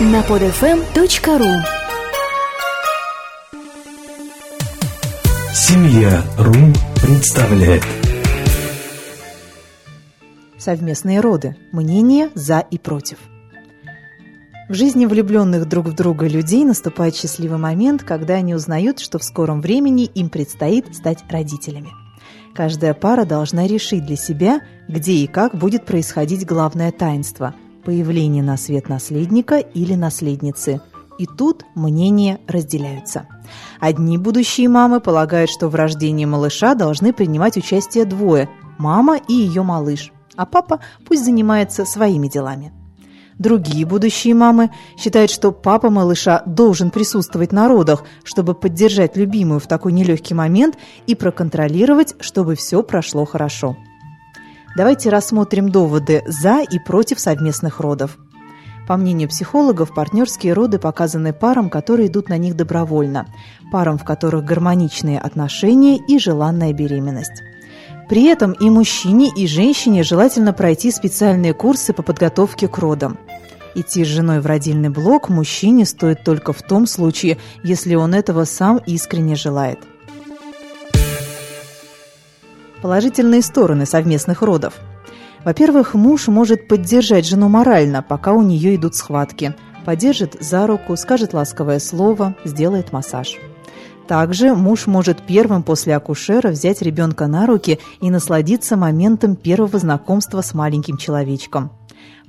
на podfm.ru Семья.ру представляет Совместные роды. Мнения за и против. В жизни влюбленных друг в друга людей наступает счастливый момент, когда они узнают, что в скором времени им предстоит стать родителями. Каждая пара должна решить для себя, где и как будет происходить главное таинство – появление на свет наследника или наследницы. И тут мнения разделяются. Одни будущие мамы полагают, что в рождении малыша должны принимать участие двое – мама и ее малыш, а папа пусть занимается своими делами. Другие будущие мамы считают, что папа малыша должен присутствовать на родах, чтобы поддержать любимую в такой нелегкий момент и проконтролировать, чтобы все прошло хорошо. Давайте рассмотрим доводы «за» и «против» совместных родов. По мнению психологов, партнерские роды показаны парам, которые идут на них добровольно, парам, в которых гармоничные отношения и желанная беременность. При этом и мужчине, и женщине желательно пройти специальные курсы по подготовке к родам. Идти с женой в родильный блок мужчине стоит только в том случае, если он этого сам искренне желает. Положительные стороны совместных родов. Во-первых, муж может поддержать жену морально, пока у нее идут схватки. Поддержит за руку, скажет ласковое слово, сделает массаж. Также муж может первым после акушера взять ребенка на руки и насладиться моментом первого знакомства с маленьким человечком.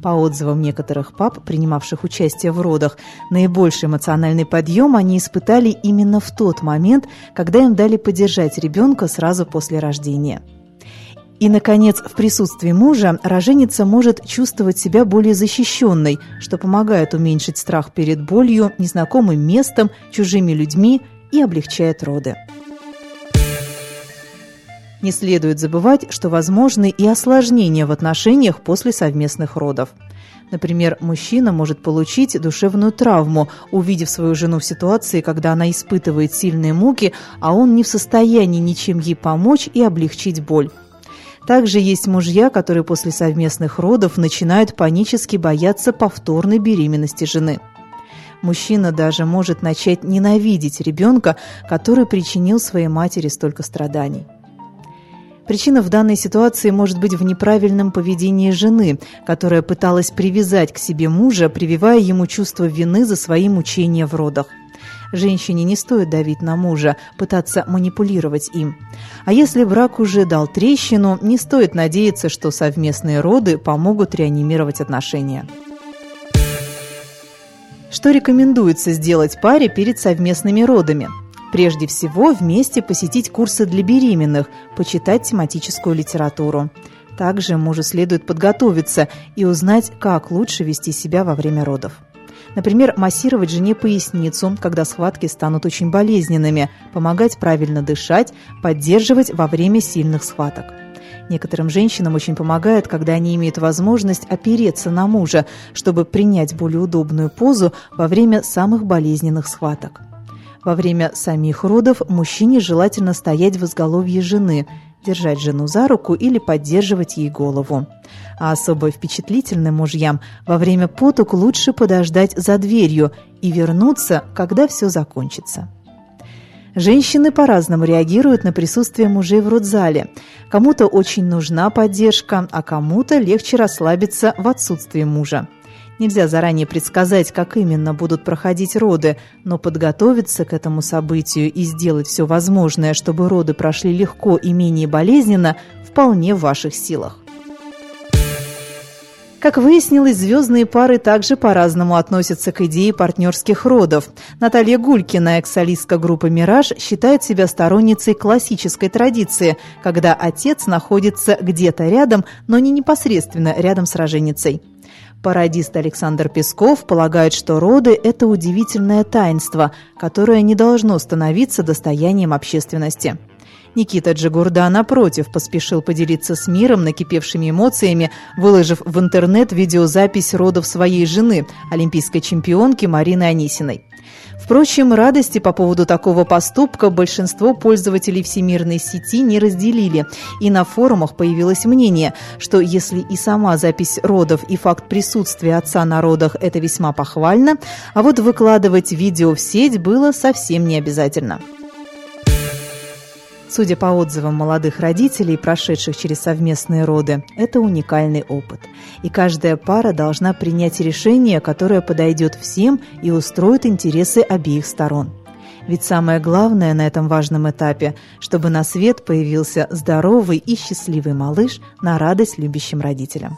По отзывам некоторых пап, принимавших участие в родах, наибольший эмоциональный подъем они испытали именно в тот момент, когда им дали поддержать ребенка сразу после рождения. И, наконец, в присутствии мужа роженица может чувствовать себя более защищенной, что помогает уменьшить страх перед болью, незнакомым местом, чужими людьми и облегчает роды. Не следует забывать, что возможны и осложнения в отношениях после совместных родов. Например, мужчина может получить душевную травму, увидев свою жену в ситуации, когда она испытывает сильные муки, а он не в состоянии ничем ей помочь и облегчить боль. Также есть мужья, которые после совместных родов начинают панически бояться повторной беременности жены. Мужчина даже может начать ненавидеть ребенка, который причинил своей матери столько страданий. Причина в данной ситуации может быть в неправильном поведении жены, которая пыталась привязать к себе мужа, прививая ему чувство вины за свои мучения в родах. Женщине не стоит давить на мужа, пытаться манипулировать им. А если брак уже дал трещину, не стоит надеяться, что совместные роды помогут реанимировать отношения. Что рекомендуется сделать паре перед совместными родами? Прежде всего, вместе посетить курсы для беременных, почитать тематическую литературу. Также мужу следует подготовиться и узнать, как лучше вести себя во время родов. Например, массировать жене поясницу, когда схватки станут очень болезненными, помогать правильно дышать, поддерживать во время сильных схваток. Некоторым женщинам очень помогает, когда они имеют возможность опереться на мужа, чтобы принять более удобную позу во время самых болезненных схваток. Во время самих родов мужчине желательно стоять в изголовье жены, держать жену за руку или поддерживать ей голову. А особо впечатлительным мужьям во время поток лучше подождать за дверью и вернуться, когда все закончится. Женщины по-разному реагируют на присутствие мужей в родзале. Кому-то очень нужна поддержка, а кому-то легче расслабиться в отсутствии мужа. Нельзя заранее предсказать, как именно будут проходить роды, но подготовиться к этому событию и сделать все возможное, чтобы роды прошли легко и менее болезненно, вполне в ваших силах. Как выяснилось, звездные пары также по-разному относятся к идее партнерских родов. Наталья Гулькина, экс-солистка группы «Мираж», считает себя сторонницей классической традиции, когда отец находится где-то рядом, но не непосредственно рядом с роженицей. Пародист Александр Песков полагает, что роды – это удивительное таинство, которое не должно становиться достоянием общественности. Никита Джигурда, напротив, поспешил поделиться с миром накипевшими эмоциями, выложив в интернет видеозапись родов своей жены, олимпийской чемпионки Марины Анисиной. Впрочем, радости по поводу такого поступка большинство пользователей всемирной сети не разделили, и на форумах появилось мнение, что если и сама запись родов и факт присутствия отца на родах – это весьма похвально, а вот выкладывать видео в сеть было совсем не обязательно. Судя по отзывам молодых родителей, прошедших через совместные роды, это уникальный опыт. И каждая пара должна принять решение, которое подойдет всем и устроит интересы обеих сторон. Ведь самое главное на этом важном этапе, чтобы на свет появился здоровый и счастливый малыш на радость любящим родителям.